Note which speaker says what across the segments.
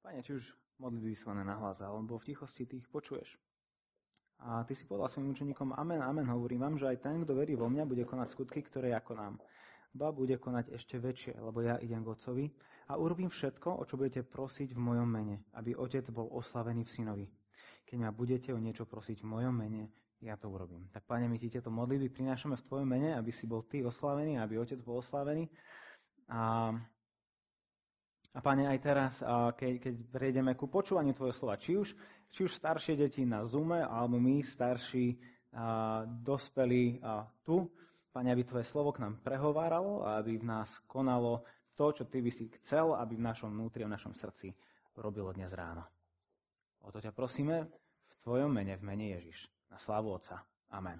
Speaker 1: Pane, či už modlitby vyslané na hlas, alebo v tichosti ty ich počuješ. A ty si povedal svojim učeníkom, amen, amen, hovorím vám, že aj ten, kto verí vo mňa, bude konať skutky, ktoré ako nám. Ba bude konať ešte väčšie, lebo ja idem k Otcovi a urobím všetko, o čo budete prosiť v mojom mene, aby Otec bol oslavený v synovi. Keď ma budete o niečo prosiť v mojom mene, ja to urobím. Tak, Pane, my ti tieto modlitby prinášame v Tvojom mene, aby si bol Ty oslavený, aby Otec bol oslavený. A a Pane, aj teraz, keď, keď prejdeme ku počúvaniu Tvojho slova, či už, či už staršie deti na Zoome, alebo my, starší, a, dospelí tu, Pane, aby Tvoje slovo k nám prehováralo a aby v nás konalo to, čo Ty by si chcel, aby v našom vnútri v našom srdci robilo dnes ráno. O to ťa prosíme v Tvojom mene, v mene Ježiš. Na slávu Otca. Amen.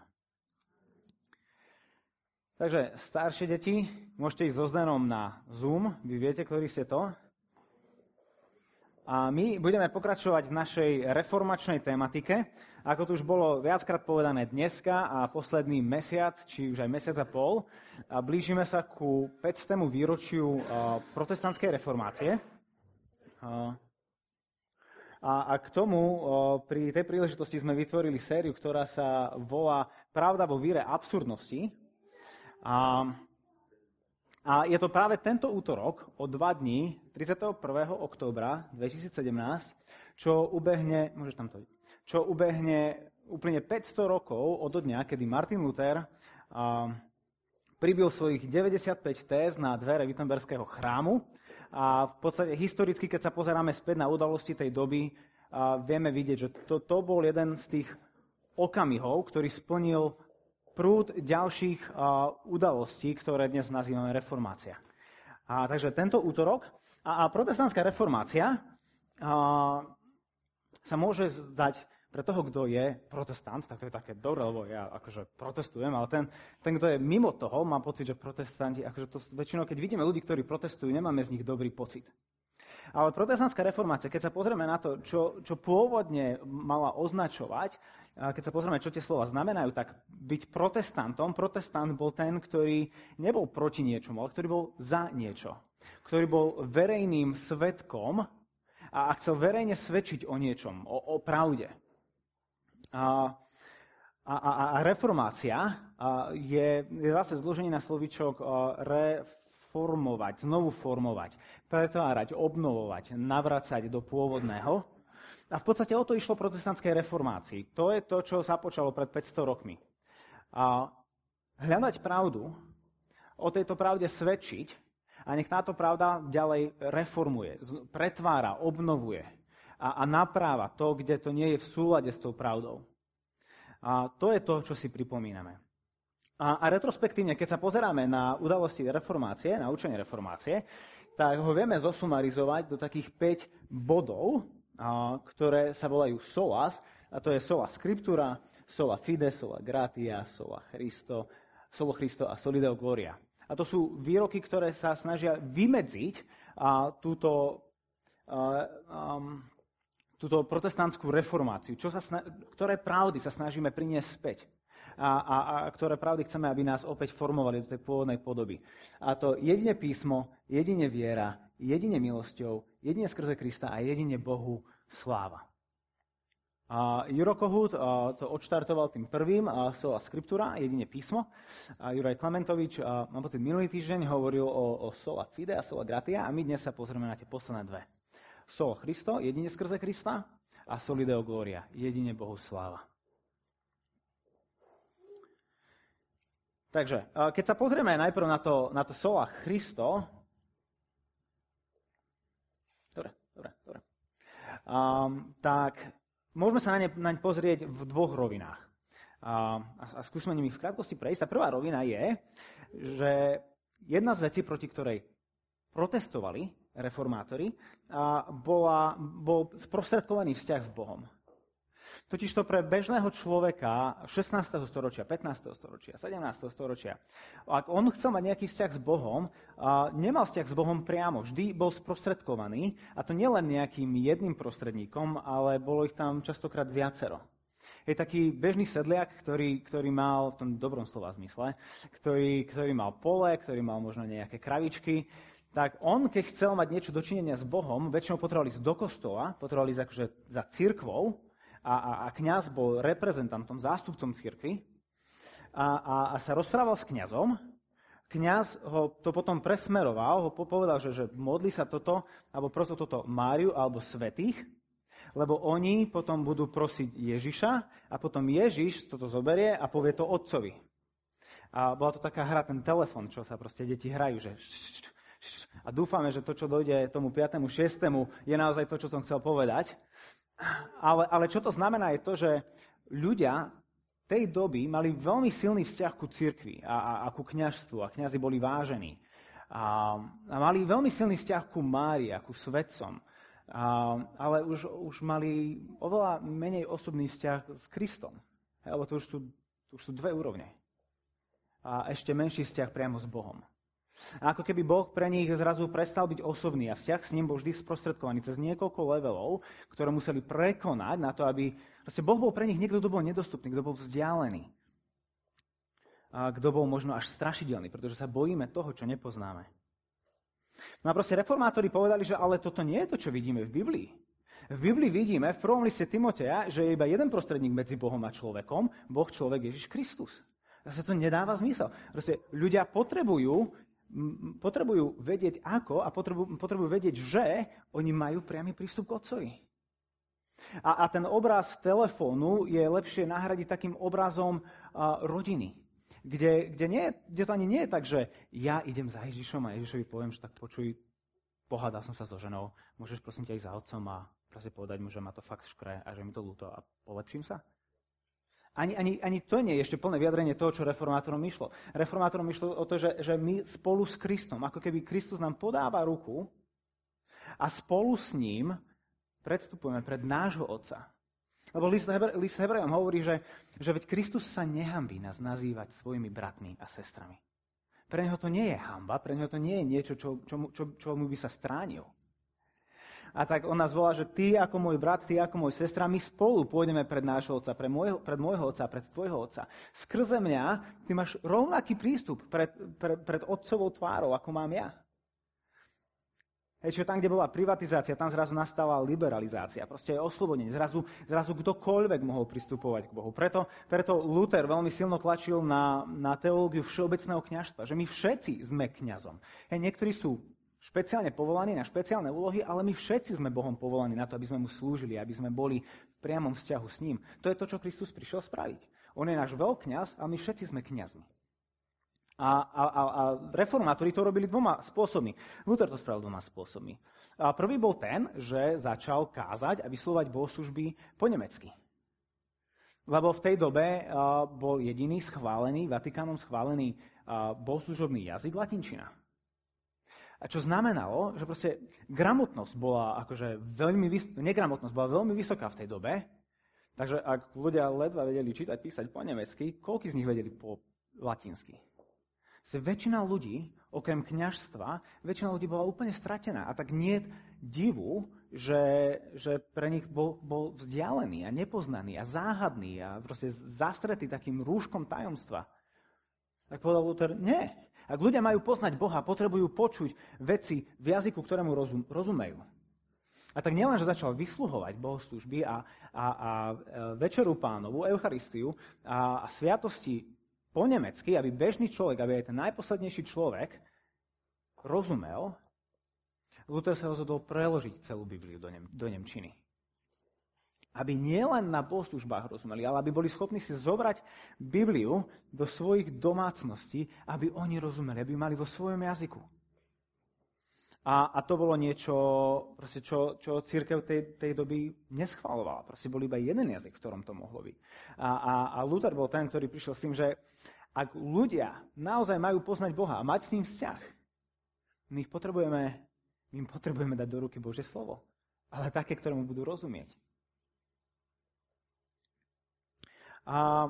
Speaker 1: Takže staršie deti, môžete ísť so Zdenom na Zoom, vy viete, ktorý ste to. A my budeme pokračovať v našej reformačnej tematike. Ako tu už bolo viackrát povedané dneska a posledný mesiac, či už aj mesiac a pol, a blížime sa ku 500. výročiu protestantskej reformácie. A, k tomu pri tej príležitosti sme vytvorili sériu, ktorá sa volá Pravda vo víre absurdnosti. A, a je to práve tento útorok o dva dní, 31. októbra 2017, čo ubehne, môžeš tam to, čo ubehne úplne 500 rokov od dňa, kedy Martin Luther a, pribil svojich 95 téz na dvere Wittenberského chrámu. A v podstate historicky, keď sa pozeráme späť na udalosti tej doby, a vieme vidieť, že to, to bol jeden z tých okamihov, ktorý splnil prúd ďalších udalostí, ktoré dnes nazývame reformácia. A, takže tento útorok a, a protestantská reformácia a, sa môže zdať pre toho, kto je protestant, tak to je také dobré, lebo ja akože protestujem, ale ten, ten, kto je mimo toho, má pocit, že protestanti, akože to väčšinou, keď vidíme ľudí, ktorí protestujú, nemáme z nich dobrý pocit. Ale protestantská reformácia, keď sa pozrieme na to, čo, čo pôvodne mala označovať, keď sa pozrieme, čo tie slova znamenajú, tak byť protestantom, protestant bol ten, ktorý nebol proti niečomu, ale ktorý bol za niečo. Ktorý bol verejným svetkom a chcel verejne svedčiť o niečom, o, o pravde. A, a, a, a reformácia je, je zase zloženie na slovíčok reformovať, znovu formovať, pretvárať, obnovovať, navracať do pôvodného. A v podstate o to išlo protestantskej reformácii. To je to, čo započalo pred 500 rokmi. A hľadať pravdu, o tejto pravde svedčiť a nech táto pravda ďalej reformuje, pretvára, obnovuje a, a napráva to, kde to nie je v súlade s tou pravdou. A to je to, čo si pripomíname. A, a retrospektívne, keď sa pozeráme na udalosti reformácie, na učenie reformácie, tak ho vieme zosumarizovať do takých 5 bodov, ktoré sa volajú solas, a to je sola scriptura, sola fide, sola gratia, sola Christo, solo Christo a solideo gloria. A to sú výroky, ktoré sa snažia vymedziť a, túto, a, um, túto protestantskú reformáciu. Čo sa sna- ktoré pravdy sa snažíme priniesť späť a, a, a ktoré pravdy chceme, aby nás opäť formovali do tej pôvodnej podoby. A to jedine písmo, jedine viera, jedine milosťou, jedine skrze Krista a jedine Bohu sláva. A Juro Kohut to odštartoval tým prvým, sola scriptura, jedine písmo. A Juraj Klementovič, mám pocit, minulý týždeň hovoril o, o sola fide a sola gratia a my dnes sa pozrieme na tie posledné dve. Solo Christo, jedine skrze Krista a solideo gloria, jedine Bohu sláva. Takže, keď sa pozrieme najprv na to, na to sola Christo, dobre, dobre. Um, tak môžeme sa na ne, naň pozrieť v dvoch rovinách. A, a skúsme nimi v krátkosti prejsť. Tá prvá rovina je, že jedna z vecí, proti ktorej protestovali reformátori, a bola, bol sprostredkovaný vzťah s Bohom. Totiž to pre bežného človeka 16. storočia, 15. storočia, 17. storočia, ak on chcel mať nejaký vzťah s Bohom, nemal vzťah s Bohom priamo, vždy bol sprostredkovaný, a to nielen nejakým jedným prostredníkom, ale bolo ich tam častokrát viacero. Je taký bežný sedliak, ktorý, ktorý mal, v tom dobrom slova zmysle, ktorý, ktorý mal pole, ktorý mal možno nejaké kravičky, tak on, keď chcel mať niečo dočinenia s Bohom, väčšinou potreboval ísť do kostola, potreboval ísť akože za církvou a, a, a kňaz bol reprezentantom, zástupcom církvy a, a, a sa rozprával s kňazom. Kňaz ho to potom presmeroval, ho povedal, že, že modli sa toto, alebo prosto toto Máriu alebo svetých, lebo oni potom budú prosiť Ježiša a potom Ježiš toto zoberie a povie to otcovi. A bola to taká hra, ten telefon, čo sa proste deti hrajú, že a dúfame, že to, čo dojde tomu 5. 6. je naozaj to, čo som chcel povedať. Ale, ale čo to znamená je to, že ľudia tej doby mali veľmi silný vzťah ku cirkvi a, a, a ku kňažstvu a kňazi boli vážení. A, a mali veľmi silný vzťah ku Mári a ku svetcom. A, ale už, už mali oveľa menej osobný vzťah s Kristom. Lebo to už sú, už sú dve úrovne. A ešte menší vzťah priamo s Bohom. A ako keby Boh pre nich zrazu prestal byť osobný a vzťah s ním bol vždy sprostredkovaný cez niekoľko levelov, ktoré museli prekonať na to, aby... Proste Boh bol pre nich niekto, kto bol nedostupný, kto bol vzdialený. A kto bol možno až strašidelný, pretože sa bojíme toho, čo nepoznáme. No a proste reformátori povedali, že ale toto nie je to, čo vidíme v Biblii. V Biblii vidíme v prvom liste Timoteja, že je iba jeden prostredník medzi Bohom a človekom, Boh, človek, Ježiš Kristus. Zase to nedáva zmysel. Proste ľudia potrebujú potrebujú vedieť ako a potrebujú, potrebujú vedieť, že oni majú priamy prístup k Otcovi. A, a ten obraz telefónu je lepšie nahradiť takým obrazom a, rodiny, kde, kde, nie, kde to ani nie je tak, že ja idem za Ježišom a Ježišovi poviem, že tak počuj, pohádal som sa so ženou, môžeš prosím ťa ísť za otcom a proste povedať mu, že ma to fakt škre a že mi to ľúto a polepším sa? Ani, ani, ani to nie je ešte plné vyjadrenie toho, čo reformátorom išlo. Reformátorom išlo o to, že, že my spolu s Kristom, ako keby Kristus nám podáva ruku a spolu s ním predstupujeme pred nášho Otca. Lebo list, Hebre, list Hebrejom hovorí, že, že veď Kristus sa nehambí nás nazývať svojimi bratmi a sestrami. Pre neho to nie je hamba, pre neho to nie je niečo, čo, čo, čo, čo mu by sa stránil a tak on nás volá, že ty ako môj brat, ty ako môj sestra, my spolu pôjdeme pred nášho otca, pred môjho, pred môjho otca, pred tvojho otca. Skrze mňa ty máš rovnaký prístup pred, pred, pred otcovou tvárou, ako mám ja. Hej, čiže tam, kde bola privatizácia, tam zrazu nastala liberalizácia, proste je oslobodenie. Zrazu, zrazu kdokoľvek mohol pristupovať k Bohu. Preto, preto Luther veľmi silno tlačil na, na teológiu všeobecného kňažstva, že my všetci sme kňazom. Hej, niektorí sú špeciálne povolaní na špeciálne úlohy, ale my všetci sme Bohom povolaní na to, aby sme mu slúžili, aby sme boli v priamom vzťahu s ním. To je to, čo Kristus prišiel spraviť. On je náš veľkňaz a my všetci sme kňazmi. A, a, a, a reformátori to robili dvoma spôsobmi. Luther to spravil dvoma spôsobmi. A prvý bol ten, že začal kázať a vyslovať bohoslužby po nemecky. Lebo v tej dobe bol jediný schválený, Vatikánom schválený bohoslužobný jazyk latinčina. A čo znamenalo, že proste gramotnosť bola akože veľmi, vys- negramotnosť bola veľmi vysoká v tej dobe, takže ak ľudia ledva vedeli čítať, písať po nemecky, koľko z nich vedeli po latinsky? Se väčšina ľudí, okrem kňažstva, väčšina ľudí bola úplne stratená. A tak nie divu, že, že pre nich bol, bol vzdialený a nepoznaný a záhadný a proste zastretý takým rúškom tajomstva. Tak povedal Luther, nie, ak ľudia majú poznať Boha, potrebujú počuť veci v jazyku, ktorému rozum, rozumejú. A tak nielen, že začal vysluhovať bohoslužby a, a, a e, večeru pánovu, Eucharistiu a, a sviatosti po nemecky, aby bežný človek, aby aj ten najposlednejší človek rozumel, Luther sa rozhodol preložiť celú Bibliu do, nem, do Nemčiny. Aby nielen na bohoslužbách rozumeli, ale aby boli schopní si zobrať Bibliu do svojich domácností, aby oni rozumeli, aby mali vo svojom jazyku. A, a to bolo niečo, proste, čo, čo církev tej, tej doby neschvalovala. Proste bol iba jeden jazyk, v ktorom to mohlo byť. A, a, a Luther bol ten, ktorý prišiel s tým, že ak ľudia naozaj majú poznať Boha a mať s ním vzťah, my ich potrebujeme, my im potrebujeme dať do ruky Božie slovo. Ale také, ktorému budú rozumieť. A,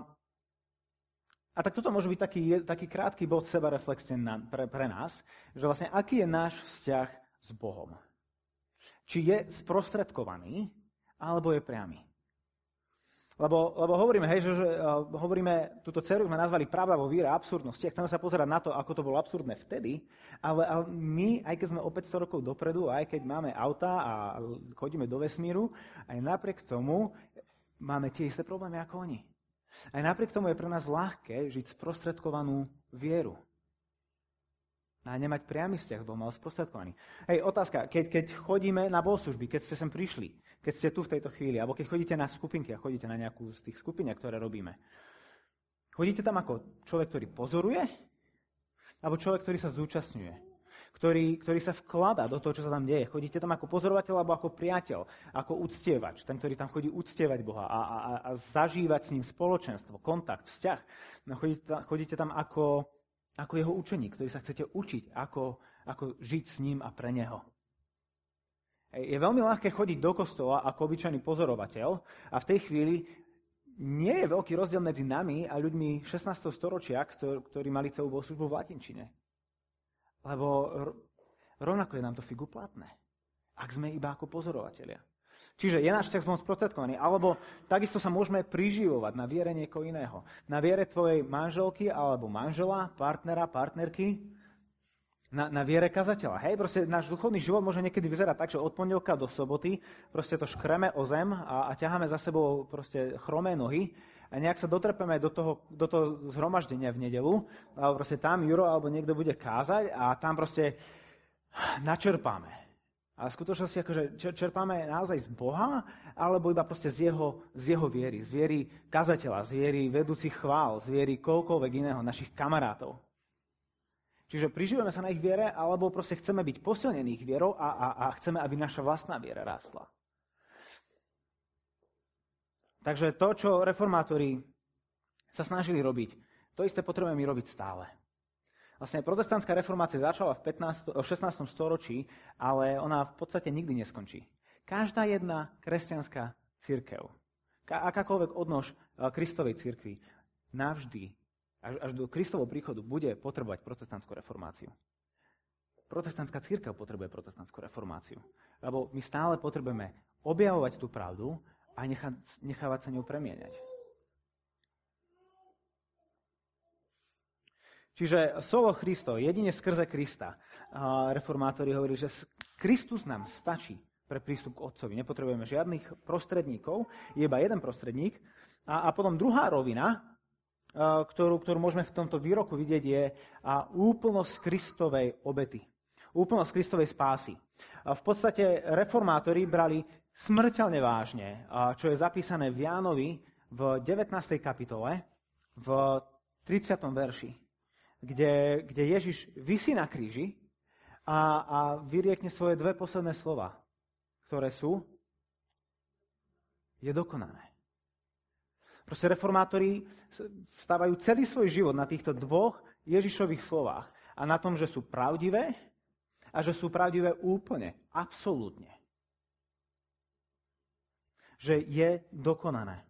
Speaker 1: a tak toto môže byť taký, taký krátky bod seba reflexie na, pre, pre nás, že vlastne aký je náš vzťah s Bohom. Či je sprostredkovaný, alebo je priamy. Lebo, lebo hovoríme, hej, že, že uh, hovoríme, túto dceru sme nazvali pravda vo víre absurdnosti a chceme sa pozerať na to, ako to bolo absurdné vtedy, ale, ale my, aj keď sme o 500 rokov dopredu, aj keď máme auta a chodíme do vesmíru, aj napriek tomu máme tie isté problémy ako oni. Aj napriek tomu je pre nás ľahké žiť sprostredkovanú vieru. A nemať priamy vzťah s Bohom, ale sprostredkovaný. Hej, otázka, keď, keď chodíme na bohoslužby, keď ste sem prišli, keď ste tu v tejto chvíli, alebo keď chodíte na skupinky a chodíte na nejakú z tých skupín, ktoré robíme, chodíte tam ako človek, ktorý pozoruje, alebo človek, ktorý sa zúčastňuje? Ktorý, ktorý sa vkladá do toho, čo sa tam deje. Chodíte tam ako pozorovateľ alebo ako priateľ, ako uctievač, ten, ktorý tam chodí uctievať Boha a, a, a zažívať s ním spoločenstvo, kontakt, vzťah. No, chodíte, chodíte tam ako, ako jeho učeník, ktorý sa chcete učiť, ako, ako žiť s ním a pre neho. Je veľmi ľahké chodiť do kostola ako obyčajný pozorovateľ a v tej chvíli nie je veľký rozdiel medzi nami a ľuďmi 16. storočia, ktorí mali celú bohoslužbu v latinčine. Lebo rovnako je nám to figu platné, ak sme iba ako pozorovatelia. Čiže je náš vzťah sprostredkovaný. Alebo takisto sa môžeme priživovať na viere niekoho iného. Na viere tvojej manželky alebo manžela, partnera, partnerky, na, na viere kazateľa. Hej, proste náš duchovný život môže niekedy vyzerať tak, že od pondelka do soboty proste to škreme o zem a, a ťaháme za sebou proste chromé nohy a nejak sa dotrpeme do toho, do toho zhromaždenia v nedelu, alebo proste tam Juro alebo niekto bude kázať a tam proste načerpáme. A v skutočnosti akože čerpáme naozaj z Boha, alebo iba proste z jeho, z jeho viery, z viery kazateľa, z viery vedúcich chvál, z viery koľkoľvek iného, našich kamarátov. Čiže prižívame sa na ich viere, alebo proste chceme byť posilnení ich vierou a, a, a chceme, aby naša vlastná viera rástla. Takže to, čo reformátori sa snažili robiť, to isté potrebujeme robiť stále. Vlastne protestantská reformácia začala v 15, 16. storočí, ale ona v podstate nikdy neskončí. Každá jedna kresťanská církev, akákoľvek odnož e, Kristovej církvy, navždy, až, až do Kristovho príchodu, bude potrebovať protestantskú reformáciu. Protestantská církev potrebuje protestantskú reformáciu. Lebo my stále potrebujeme objavovať tú pravdu a nechať, nechávať sa ňou premieňať. Čiže solo Christo, jedine skrze Krista. Reformátori hovorí, že Kristus nám stačí pre prístup k Otcovi. Nepotrebujeme žiadnych prostredníkov, je iba jeden prostredník. A, a potom druhá rovina, ktorú, ktorú môžeme v tomto výroku vidieť, je úplnosť Kristovej obety. Úplnosť Kristovej spásy. V podstate reformátori brali smrteľne vážne, čo je zapísané v Jánovi v 19. kapitole, v 30. verši kde, kde Ježiš vysí na kríži a, a vyriekne svoje dve posledné slova, ktoré sú je dokonané. Proste reformátori stávajú celý svoj život na týchto dvoch Ježišových slovách a na tom, že sú pravdivé a že sú pravdivé úplne, absolútne. Že je dokonané.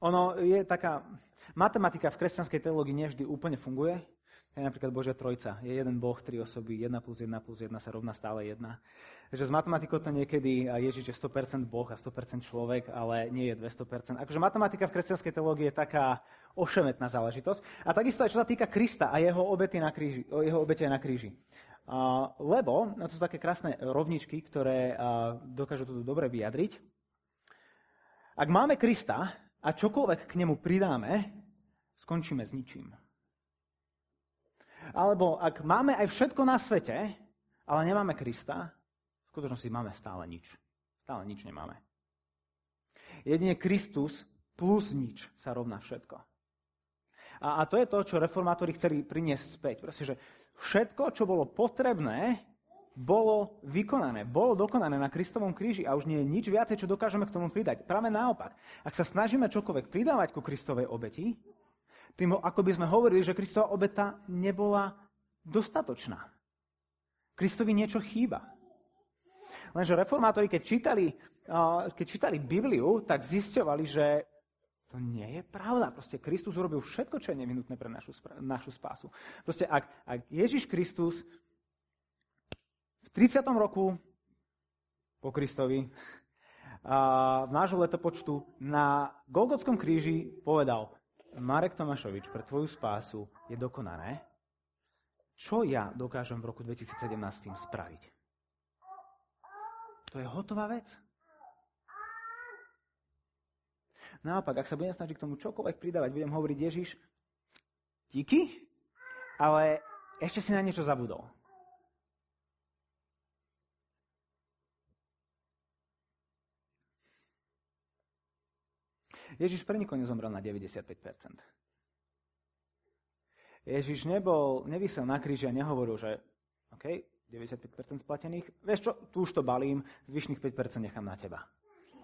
Speaker 1: Ono je taká, matematika v kresťanskej teológii nevždy úplne funguje. Je napríklad Božia trojca. Je jeden Boh, tri osoby, 1 plus 1 plus 1 sa rovná stále 1. Takže s matematikou to niekedy Ježiš je 100% Boh a 100% človek, ale nie je 200%. Akože matematika v kresťanskej teológii je taká ošemetná záležitosť. A takisto aj čo sa týka Krista a jeho obety na kríži. Jeho obete na kríži. Lebo, no to sú také krásne rovničky, ktoré dokážu to dobre vyjadriť. Ak máme Krista, a čokoľvek k nemu pridáme, skončíme s ničím. Alebo ak máme aj všetko na svete, ale nemáme Krista, v skutočnosti máme stále nič. Stále nič nemáme. Jedine Kristus plus nič sa rovná všetko. A, a to je to, čo reformátori chceli priniesť späť. Proste, že všetko, čo bolo potrebné bolo vykonané, bolo dokonané na Kristovom kríži a už nie je nič viacej, čo dokážeme k tomu pridať. Práve naopak, ak sa snažíme čokoľvek pridávať ku Kristovej obeti, tým ako by sme hovorili, že Kristova obeta nebola dostatočná. Kristovi niečo chýba. Lenže reformátori, keď čítali, keď čítali Bibliu, tak zisťovali, že to nie je pravda. Proste Kristus urobil všetko, čo je nevinutné pre našu, našu spásu. Proste ak, ak Ježiš Kristus v 30. roku po Kristovi, a v nášho letopočtu na Golgotskom kríži povedal Marek Tomášovič, pre tvoju spásu je dokonané. Čo ja dokážem v roku 2017 tým spraviť? To je hotová vec. Naopak, ak sa budem snažiť k tomu čokoľvek pridávať, budem hovoriť Ježiš, díky, ale ešte si na niečo zabudol. Ježiš pre nikoho nezomrel na 95%. Ježiš nebol, nevysel na kríži a nehovoril, že OK, 95% splatených, vieš čo, tu už to balím, zvyšných 5% nechám na teba.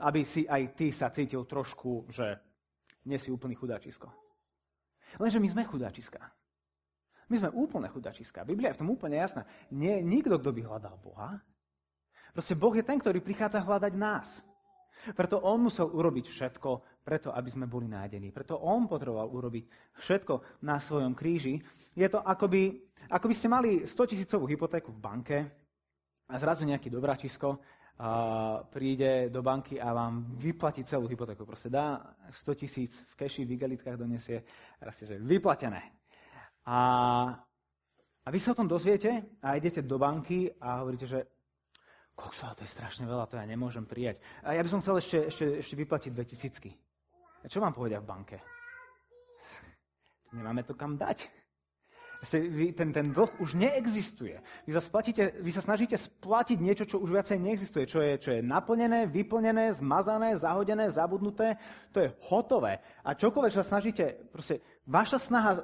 Speaker 1: Aby si aj ty sa cítil trošku, že nie si úplný chudáčisko. Lenže my sme chudáčiska. My sme úplne chudáčiska. Biblia je v tom úplne jasná. Nie nikto, kto by hľadal Boha. Proste Boh je ten, ktorý prichádza hľadať nás. Preto on musel urobiť všetko preto, aby sme boli nájdení. Preto on potreboval urobiť všetko na svojom kríži. Je to ako by, ako by ste mali 100 tisícovú hypotéku v banke a zrazu nejaký dobračisko a príde do banky a vám vyplatí celú hypotéku. Proste dá 100 tisíc v keši, v igelitkách donesie ste, že vyplatené. A, a vy sa o tom dozviete a idete do banky a hovoríte, že kokso, to je strašne veľa, to ja nemôžem prijať. A ja by som chcel ešte, ešte, ešte vyplatiť 2000. A čo vám povedia v banke? Nemáme to kam dať. Ten, ten dlh už neexistuje. Vy sa, splatíte, vy sa snažíte splatiť niečo, čo už viacej neexistuje. Čo je, čo je naplnené, vyplnené, zmazané, zahodené, zabudnuté. To je hotové. A čokoľvek sa snažíte, proste vaša snaha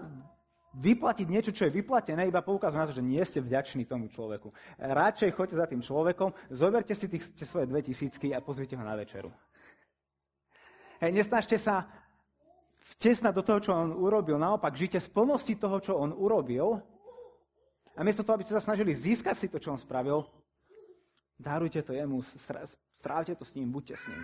Speaker 1: vyplatiť niečo, čo je vyplatené, iba poukazuje na to, že nie ste vďační tomu človeku. Radšej choďte za tým človekom, zoberte si tých, tie svoje dve tisícky a pozvite ho na večeru. Hej, nesnažte sa vtesnať do toho, čo on urobil. Naopak, žite z plnosti toho, čo on urobil. A miesto toho, aby ste sa snažili získať si to, čo on spravil, darujte to jemu, strávte to s ním, buďte s ním.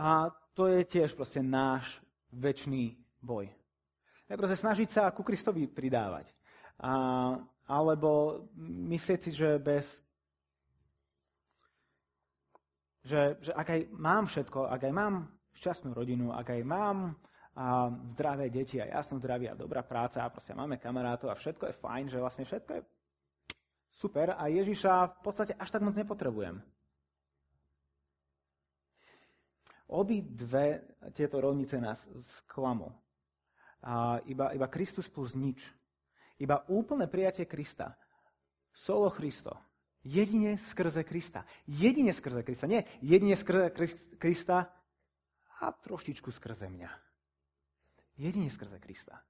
Speaker 1: A to je tiež proste náš väčší boj. Je proste snažiť sa ku Kristovi pridávať. A, alebo myslieť si, že bez že, že ak aj mám všetko, ak aj mám šťastnú rodinu, ak aj mám a zdravé deti a ja som zdravý a dobrá práca a proste máme kamarátov a všetko je fajn, že vlastne všetko je super a Ježiša v podstate až tak moc nepotrebujem. Obi dve tieto rovnice nás sklamú. A iba, iba Kristus plus nič. Iba úplné prijatie Krista. Solo Christo Jedine skrze Krista. Jedine skrze Krista. Nie jedine skrze Krista a trošičku skrze mňa. Jedine skrze Krista.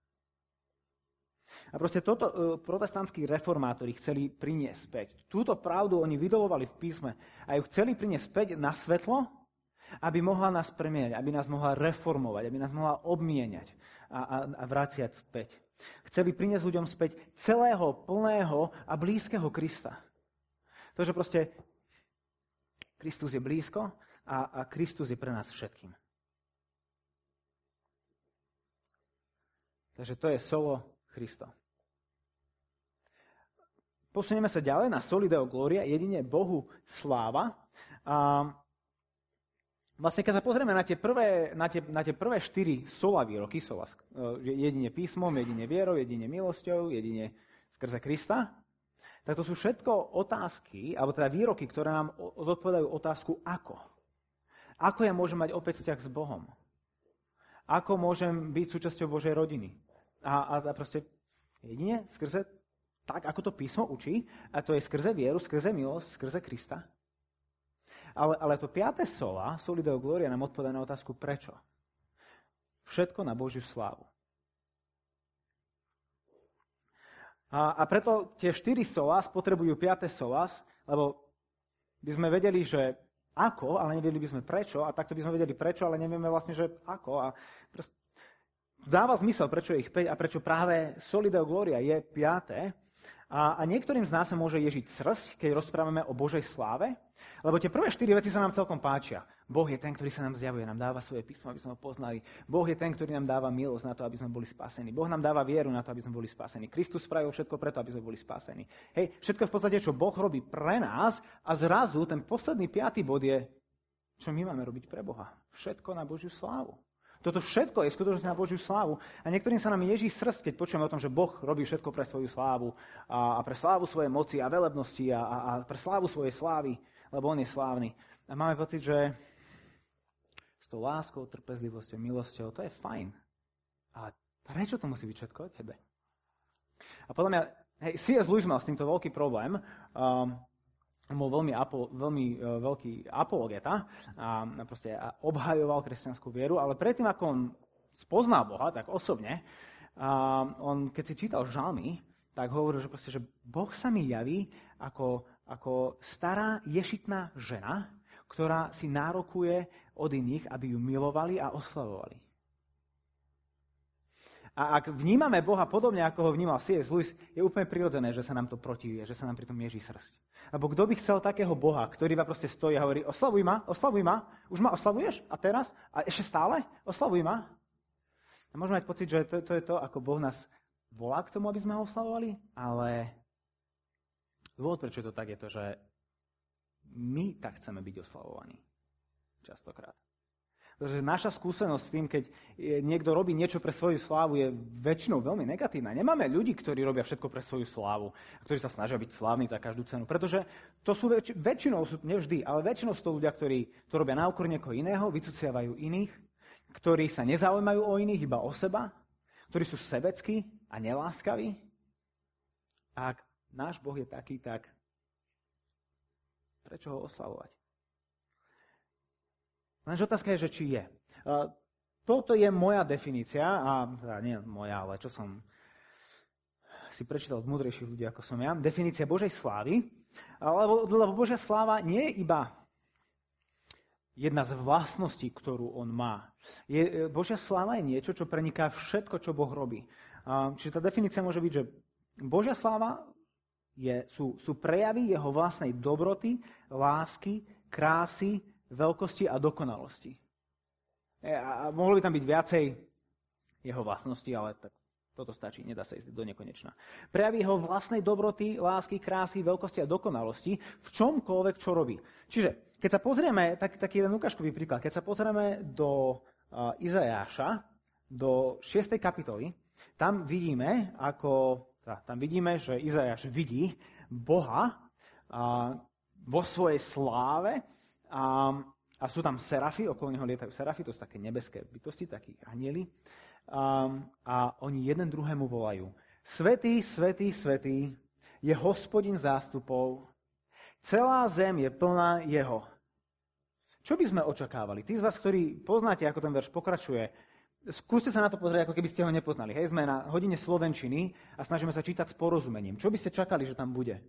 Speaker 1: A proste toto uh, protestantskí reformátori chceli priniesť späť. Túto pravdu oni vydolovali v písme a ju chceli priniesť späť na svetlo, aby mohla nás premieňať, aby nás mohla reformovať, aby nás mohla obmieniať a, a, a vraciať späť. Chceli priniesť ľuďom späť celého, plného a blízkeho Krista. To, že proste Kristus je blízko a, a Kristus je pre nás všetkým. Takže to je solo Kristo. Posunieme sa ďalej na Solideo Gloria, jedine Bohu sláva. A vlastne, keď sa pozrieme na tie prvé, na tie, na tie prvé štyri sola výroky, sola, e, jedine písmom, jedine vierou, jedine milosťou, jedine skrze Krista, tak to sú všetko otázky, alebo teda výroky, ktoré nám zodpovedajú otázku ako. Ako ja môžem mať opäť vzťah s Bohom? Ako môžem byť súčasťou Božej rodiny? A, a, a proste jedine skrze tak, ako to písmo učí, a to je skrze vieru, skrze milosť, skrze Krista. Ale, ale to piaté sola, Solideo Gloria, nám odpoveda na otázku prečo. Všetko na Božiu slávu. A, a preto tie štyri solas potrebujú piaté solas, lebo by sme vedeli, že ako, ale nevedeli by sme prečo, a takto by sme vedeli prečo, ale nevieme vlastne, že ako. A prost, dáva zmysel, prečo je ich 5 a prečo práve Solideo Gloria je piaté. A, a niektorým z nás sa môže ježiť srst, keď rozprávame o Božej sláve, lebo tie prvé štyri veci sa nám celkom páčia. Boh je ten, ktorý sa nám zjavuje, nám dáva svoje písmo, aby sme ho poznali. Boh je ten, ktorý nám dáva milosť na to, aby sme boli spasení. Boh nám dáva vieru na to, aby sme boli spasení. Kristus spravil všetko preto, aby sme boli spasení. Hej, všetko v podstate, čo Boh robí pre nás a zrazu ten posledný piatý bod je, čo my máme robiť pre Boha. Všetko na Božiu slávu. Toto všetko je skutočne na Božiu slávu. A niektorým sa nám ježí srdc, keď počujeme o tom, že Boh robí všetko pre svoju slávu a, a pre slávu svojej moci a velebnosti a, a, a pre slávu svojej slávy, lebo On je slávny. A máme pocit, že tou láskou, trpezlivosťou, milosťou, to je fajn. Ale prečo to musí byť všetko o tebe? A podľa mňa, hej, C.S. Lewis mal s týmto veľký problém. Um, bol veľmi, apo, veľmi uh, veľký apologeta a proste obhajoval kresťanskú vieru, ale predtým, ako on spoznal Boha, tak osobne, uh, on, keď si čítal žalmy, tak hovoril, že, proste, že Boh sa mi javí ako, ako stará ješitná žena, ktorá si nárokuje od iných, aby ju milovali a oslavovali. A ak vnímame Boha podobne, ako ho vnímal C.S. Lewis, je úplne prirodzené, že sa nám to protiví, že sa nám pritom mieří srst. Lebo kto by chcel takého Boha, ktorý iba proste stojí a hovorí, oslavuj ma, oslavuj ma, už ma oslavuješ? A teraz? A ešte stále? Oslavuj ma? A môžeme mať pocit, že to, to je to, ako Boh nás volá k tomu, aby sme ho oslavovali, ale dôvod, prečo to tak, je to, že my tak chceme byť oslavovaní. Častokrát. Pretože naša skúsenosť s tým, keď niekto robí niečo pre svoju slávu, je väčšinou veľmi negatívna. Nemáme ľudí, ktorí robia všetko pre svoju slávu, ktorí sa snažia byť slávni za každú cenu. Pretože to sú väč- väčšinou, sú, nevždy, ale väčšinou sú to ľudia, ktorí to robia na úkor niekoho iného, vycuciavajú iných, ktorí sa nezaujímajú o iných, iba o seba, ktorí sú sebeckí a neláskaví. Ak náš Boh je taký, tak Prečo ho oslavovať? Lenže otázka je, že či je. Toto je moja definícia, a teda nie moja, ale čo som si prečítal od múdrejších ľudí, ako som ja, definícia Božej slávy, lebo, lebo Božia sláva nie je iba jedna z vlastností, ktorú on má. Je, Božia sláva je niečo, čo preniká všetko, čo Boh robí. Čiže tá definícia môže byť, že Božia sláva je, sú, sú prejavy jeho vlastnej dobroty, lásky, krásy, veľkosti a dokonalosti. E, a, mohlo by tam byť viacej jeho vlastnosti, ale tak toto stačí, nedá sa ísť do nekonečna. Prejavy jeho vlastnej dobroty, lásky, krásy, veľkosti a dokonalosti v čomkoľvek, čo robí. Čiže, keď sa pozrieme, tak, taký jeden ukážkový príklad, keď sa pozrieme do uh, Izajáša, do 6. kapitoly, tam vidíme, ako tam vidíme, že Izajáš vidí Boha a, vo svojej sláve a, a sú tam serafy, okolo neho lietajú serafy, to sú také nebeské bytosti, takí anieli. A, a oni jeden druhému volajú. Svetý, svetý, svetý je hospodin zástupov, celá zem je plná jeho. Čo by sme očakávali? Tí z vás, ktorí poznáte, ako ten verš pokračuje, Skúste sa na to pozrieť, ako keby ste ho nepoznali. Hej, sme na hodine Slovenčiny a snažíme sa čítať s porozumením. Čo by ste čakali, že tam bude?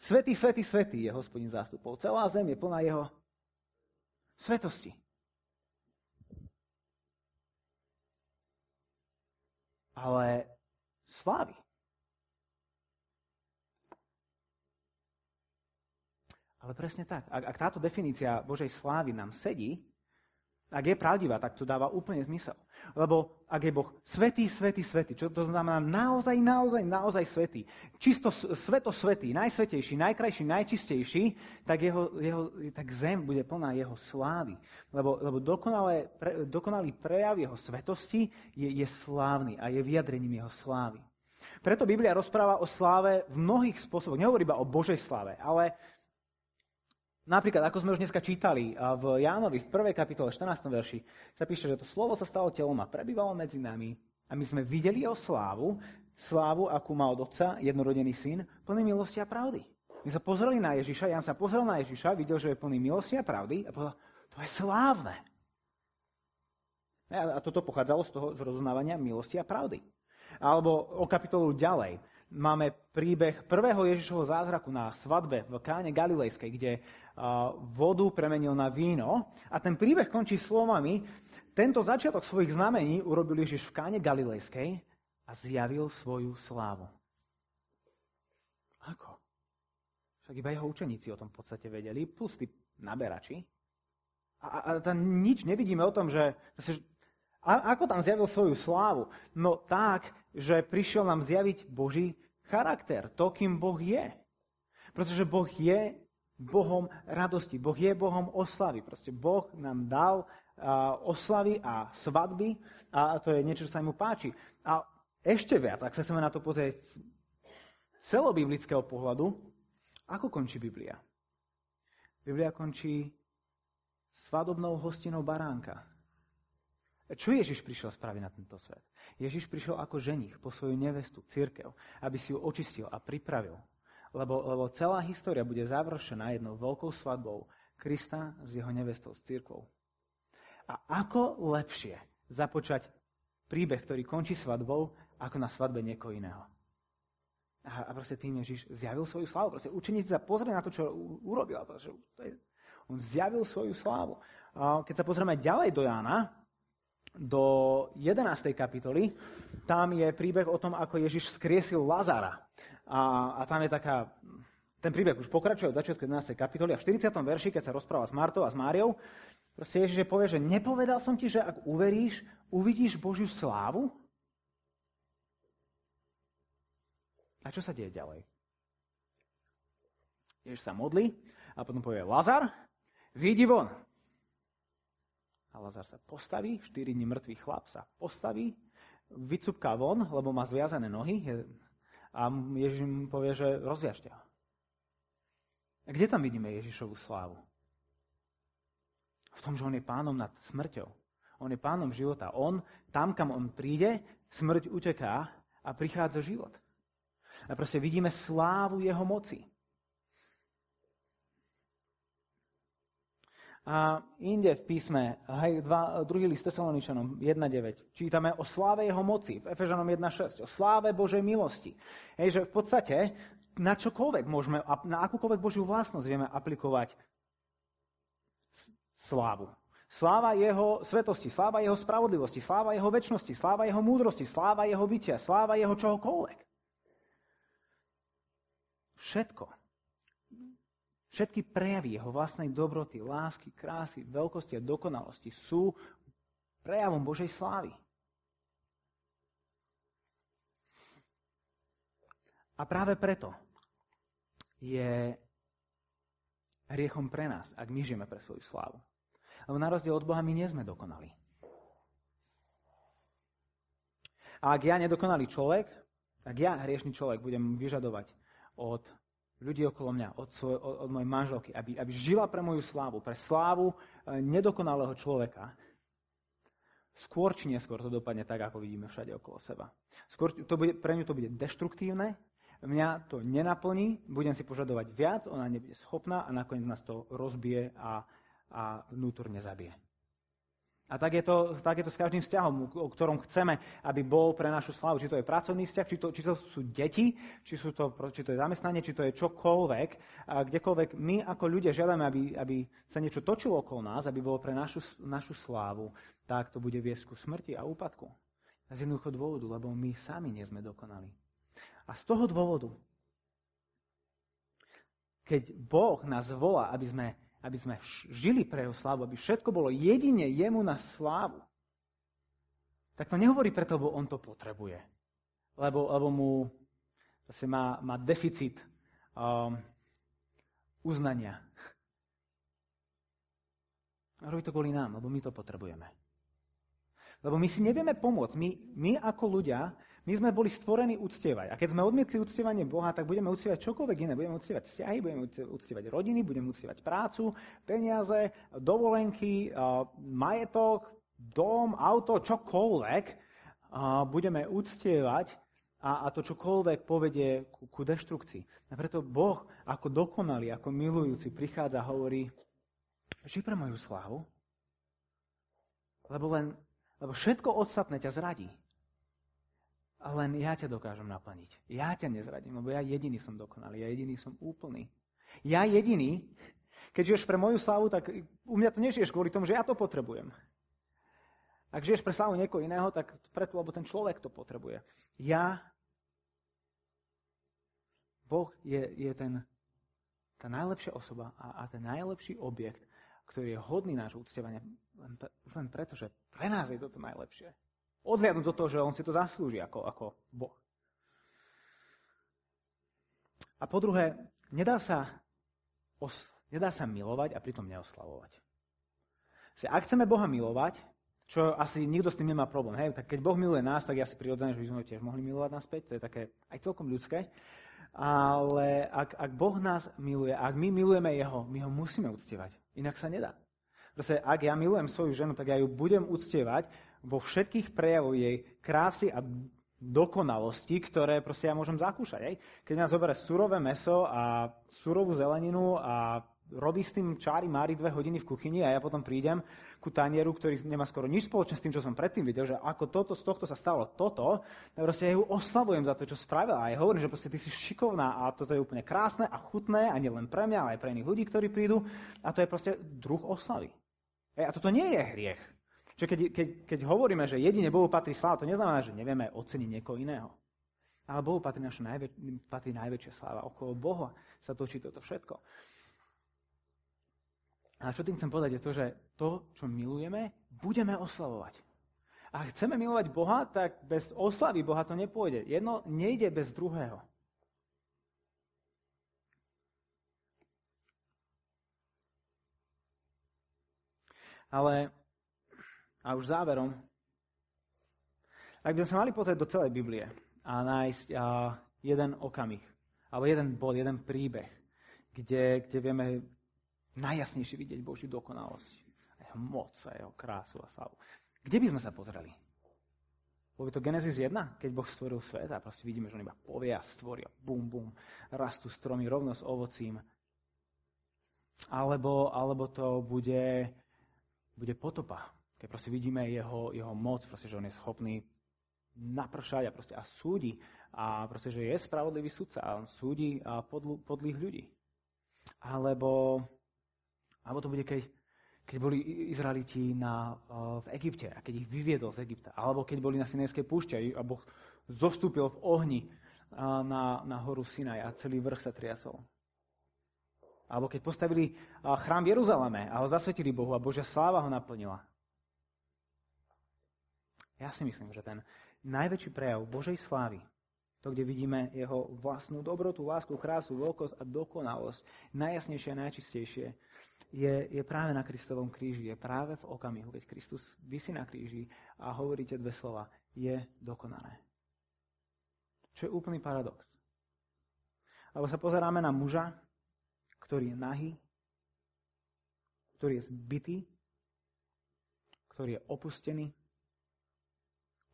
Speaker 1: Svetý, svetý, svetý je hospodin zástupov. Celá zem je plná jeho svetosti. Ale slávy. Ale presne tak. Ak, ak táto definícia Božej slávy nám sedí, ak je pravdivá, tak to dáva úplne zmysel. Lebo ak je Boh svetý, svetý, svetý, čo to znamená naozaj, naozaj, naozaj svetý, čisto sveto svetý, najsvetejší, najkrajší, najčistejší, tak, jeho, jeho, tak zem bude plná jeho slávy. Lebo, lebo dokonalé, pre, dokonalý prejav jeho svetosti je, je slávny a je vyjadrením jeho slávy. Preto Biblia rozpráva o sláve v mnohých spôsoboch. Nehovorí iba o Božej sláve, ale Napríklad, ako sme už dneska čítali v Jánovi v 1. kapitole 14. verši, sa píše, že to slovo sa stalo telom a prebývalo medzi nami a my sme videli jeho slávu, slávu, akú má od otca jednorodený syn, plný milosti a pravdy. My sa pozreli na Ježiša, Jan sa pozrel na Ježiša, videl, že je plný milosti a pravdy a povedal, to je slávne. A toto pochádzalo z toho zrozuznávania milosti a pravdy. Alebo o kapitolu ďalej máme príbeh prvého Ježišovho zázraku na svadbe v Káne Galilejskej, kde vodu premenil na víno. A ten príbeh končí slovami, tento začiatok svojich znamení urobil Ježiš v Káne Galilejskej a zjavil svoju slávu. Ako? Však iba jeho učeníci o tom v podstate vedeli, plus tí naberači. A, a tam nič nevidíme o tom, že, že a, ako tam zjavil svoju slávu? No tak, že prišiel nám zjaviť Boží charakter, to, kým Boh je. Pretože Boh je Bohom radosti, Boh je Bohom oslavy. Proste Boh nám dal oslavy a svadby a to je niečo, čo sa mu páči. A ešte viac, ak sa chceme na to pozrieť z celobiblického pohľadu, ako končí Biblia? Biblia končí svadobnou hostinou baránka. Čo Ježiš prišiel spraviť na tento svet? Ježiš prišiel ako ženich po svoju nevestu, církev, aby si ju očistil a pripravil. Lebo, lebo celá história bude završená jednou veľkou svadbou Krista s jeho nevestou, s církvou. A ako lepšie započať príbeh, ktorý končí svadbou, ako na svadbe niekoho iného. A, a proste tým Ježiš zjavil svoju slávu. Proste učeníci sa pozreli na to, čo urobil. Proste, to je, on zjavil svoju slávu. A keď sa pozrieme ďalej do Jána, do 11. kapitoly, tam je príbeh o tom, ako Ježiš skriesil Lazara. A, a tam je taká, ten príbeh už pokračuje od začiatku 11. kapitoly a v 40. verši, keď sa rozpráva s Martou a s Máriou, proste Ježiš povie, že nepovedal som ti, že ak uveríš, uvidíš Božiu slávu? A čo sa deje ďalej? Ježiš sa modlí a potom povie Lazar, vyjdi von. A Lazar sa postaví, 4 dní mŕtvý chlap sa postaví, vycupká von, lebo má zviazané nohy a Ježiš mu povie, že rozviažte ho. A kde tam vidíme Ježišovu slávu? V tom, že on je pánom nad smrťou. On je pánom života. On, tam, kam on príde, smrť uteká a prichádza život. A proste vidíme slávu jeho moci. A inde v písme, hej, dva, druhý list Tesaloničanom 1.9, čítame o sláve jeho moci, v Efežanom 1.6, o sláve Božej milosti. Hej, že v podstate na čokoľvek môžeme, na akúkoľvek Božiu vlastnosť vieme aplikovať slávu. Sláva jeho svetosti, sláva jeho spravodlivosti, sláva jeho väčšnosti, sláva jeho múdrosti, sláva jeho bytia, sláva jeho čohokoľvek. Všetko. Všetky prejavy jeho vlastnej dobroty, lásky, krásy, veľkosti a dokonalosti sú prejavom Božej slávy. A práve preto je hriechom pre nás, ak my žijeme pre svoju slávu. Lebo na rozdiel od Boha my nie sme dokonali. A ak ja nedokonalý človek, ak ja, hriešný človek, budem vyžadovať od ľudí okolo mňa, od, svoj, od, od mojej manželky, aby, aby žila pre moju slávu, pre slávu e, nedokonalého človeka, skôr či neskôr to dopadne tak, ako vidíme všade okolo seba. Skôr to bude, pre ňu to bude deštruktívne, mňa to nenaplní, budem si požadovať viac, ona nebude schopná a nakoniec nás to rozbije a, a vnútorne zabije. A tak je, to, tak je to s každým vzťahom, o ktorom chceme, aby bol pre našu slavu. Či to je pracovný vzťah, či to, či to sú deti, či, sú to, či to je zamestnanie, či to je čokoľvek. A kdekoľvek my ako ľudia žiadame, aby, aby sa niečo točilo okolo nás, aby bolo pre našu, našu slávu, tak to bude viesť ku smrti a úpadku. A z jednoducho dôvodu, lebo my sami nie sme dokonali. A z toho dôvodu, keď Boh nás volá, aby sme aby sme žili pre jeho slávu, aby všetko bolo jedine jemu na slávu, tak to nehovorí preto, lebo on to potrebuje. Lebo, lebo mu zase má, má deficit um, uznania. A robí to kvôli nám, lebo my to potrebujeme. Lebo my si nevieme pomôcť. My, my ako ľudia my sme boli stvorení uctievať. A keď sme odmietli uctievanie Boha, tak budeme uctievať čokoľvek iné. Budeme uctievať vzťahy, budeme uctievať rodiny, budeme uctievať prácu, peniaze, dovolenky, majetok, dom, auto, čokoľvek. Budeme uctievať a, a to čokoľvek povedie ku, ku deštrukcii. A preto Boh ako dokonalý, ako milujúci prichádza a hovorí, ži pre moju slávu, lebo, len, lebo všetko ostatné ťa zradí. Len ja ťa dokážem naplniť. Ja ťa nezradím, lebo ja jediný som dokonalý, ja jediný som úplný. Ja jediný, keď žiješ pre moju slavu, tak u mňa to nežiješ kvôli tomu, že ja to potrebujem. Ak žiješ pre slavu niekoho iného, tak preto, lebo ten človek to potrebuje. Ja, Boh je, je ten, tá najlepšia osoba a, a ten najlepší objekt, ktorý je hodný nášho uctievania len, len preto, že pre nás je toto najlepšie. Odhľadnúť do toho, že on si to zaslúži ako, ako Boh. A po druhé, nedá sa, os, nedá sa milovať a pritom neoslavovať. Ak chceme Boha milovať, čo asi nikto s tým nemá problém. Hej? Tak keď Boh miluje nás, tak ja si prirodzene, že by sme ho tiež mohli milovať naspäť. To je také aj celkom ľudské. Ale ak, ak Boh nás miluje, ak my milujeme Jeho, my ho musíme uctievať. Inak sa nedá. Proste, ak ja milujem svoju ženu, tak ja ju budem uctievať vo všetkých prejavoch jej krásy a dokonalosti, ktoré proste ja môžem zakúšať. Hej? Keď nás zoberie surové meso a surovú zeleninu a robí s tým čári mári dve hodiny v kuchyni a ja potom prídem ku tanieru, ktorý nemá skoro nič spoločné s tým, čo som predtým videl, že ako toto, z tohto sa stalo toto, tak proste ja ju oslavujem za to, čo spravila. A ja hovorím, že proste ty si šikovná a toto je úplne krásne a chutné a nielen pre mňa, ale aj pre iných ľudí, ktorí prídu. A to je proste druh oslavy. A toto nie je hriech. Čiže keď, keď, keď hovoríme, že jedine Bohu patrí sláva, to neznamená, že nevieme oceniť niekoho iného. Ale Bohu patrí naša najväč- patrí najväčšia sláva. Okolo Boha sa točí toto všetko. A čo tým chcem povedať je to, že to, čo milujeme, budeme oslavovať. A chceme milovať Boha, tak bez oslavy Boha to nepôjde. Jedno nejde bez druhého. Ale, a už záverom, ak by sme mali pozrieť do celej Biblie a nájsť jeden okamih, alebo jeden bod, jeden príbeh, kde, kde vieme najjasnejšie vidieť Božiu dokonalosť, jeho moc a jeho krásu a slavu. Kde by sme sa pozreli? Bolo by to Genesis 1, keď Boh stvoril svet a proste vidíme, že on iba povie a stvorí a bum, bum, rastú stromy rovno s ovocím. Alebo, alebo to bude, bude potopa, keď proste vidíme jeho, jeho moc, proste, že on je schopný napršať a, proste, a súdi a proste, že je spravodlivý sudca a on súdi podl, podlých ľudí. Alebo alebo to bude, keď, keď boli Izraeliti na, uh, v Egypte a keď ich vyviedol z Egypta. Alebo keď boli na Sinajskej púšte a Boh zostúpil v ohni na, na horu Sinaj a celý vrch sa triasol. Alebo keď postavili chrám v Jeruzaleme a ho zasvetili Bohu a Božia sláva ho naplnila. Ja si myslím, že ten najväčší prejav Božej slávy to, kde vidíme jeho vlastnú dobrotu, lásku, krásu, veľkosť a dokonalosť, najjasnejšie a najčistejšie, je, je práve na Kristovom kríži. Je práve v okamihu, keď Kristus vysí na kríži a hovoríte dve slova. Je dokonané. Čo je úplný paradox. Alebo sa pozeráme na muža, ktorý je nahý, ktorý je zbytý, ktorý je opustený,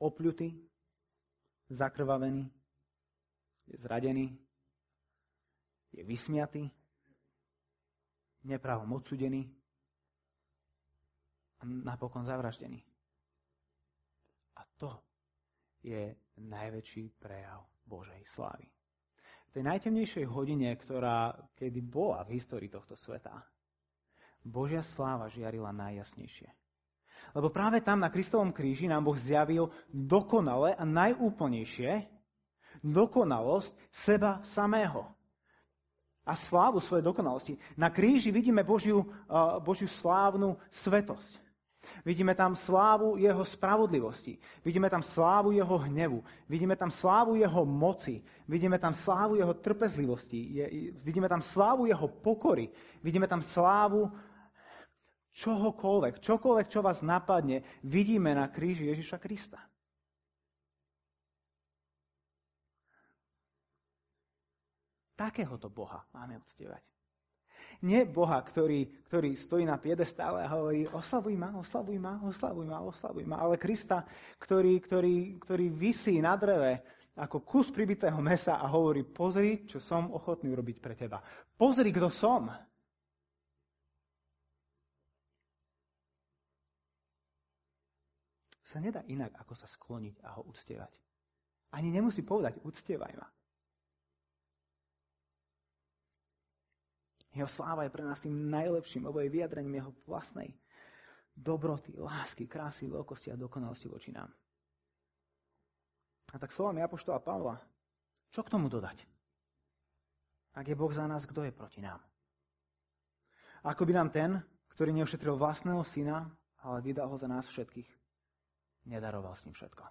Speaker 1: opľutý, zakrvavený, je zradený, je vysmiatý, nepravom odsudený a napokon zavraždený. A to je najväčší prejav Božej slávy. V tej najtemnejšej hodine, ktorá kedy bola v histórii tohto sveta, Božia sláva žiarila najjasnejšie. Lebo práve tam na Kristovom kríži nám Boh zjavil dokonale a najúplnejšie dokonalosť seba samého a slávu svojej dokonalosti. Na kríži vidíme Božiu, Božiu slávnu svetosť. Vidíme tam slávu jeho spravodlivosti. Vidíme tam slávu jeho hnevu. Vidíme tam slávu jeho moci. Vidíme tam slávu jeho trpezlivosti. Je, vidíme tam slávu jeho pokory. Vidíme tam slávu čohokoľvek. Čokoľvek, čo vás napadne, vidíme na kríži Ježiša Krista. Takéhoto Boha máme uctievať. Nie Boha, ktorý, ktorý stojí na piedestále a hovorí oslavuj ma, oslavuj ma, oslavuj ma, oslavuj ma, ale Krista, ktorý, ktorý, ktorý vysí na dreve ako kus pribitého mesa a hovorí pozri, čo som ochotný urobiť pre teba. Pozri, kto som. Sa nedá inak, ako sa skloniť a ho uctievať. Ani nemusí povedať, uctievaj ma. Jeho sláva je pre nás tým najlepším, lebo je vyjadrením jeho vlastnej dobroty, lásky, krásy, veľkosti a dokonalosti voči nám. A tak slovami Apoštola Pavla, čo k tomu dodať? Ak je Boh za nás, kto je proti nám? Ako by nám ten, ktorý neušetril vlastného syna, ale vydal ho za nás všetkých, nedaroval s ním všetko.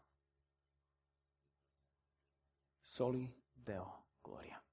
Speaker 1: Soli Deo Gloria.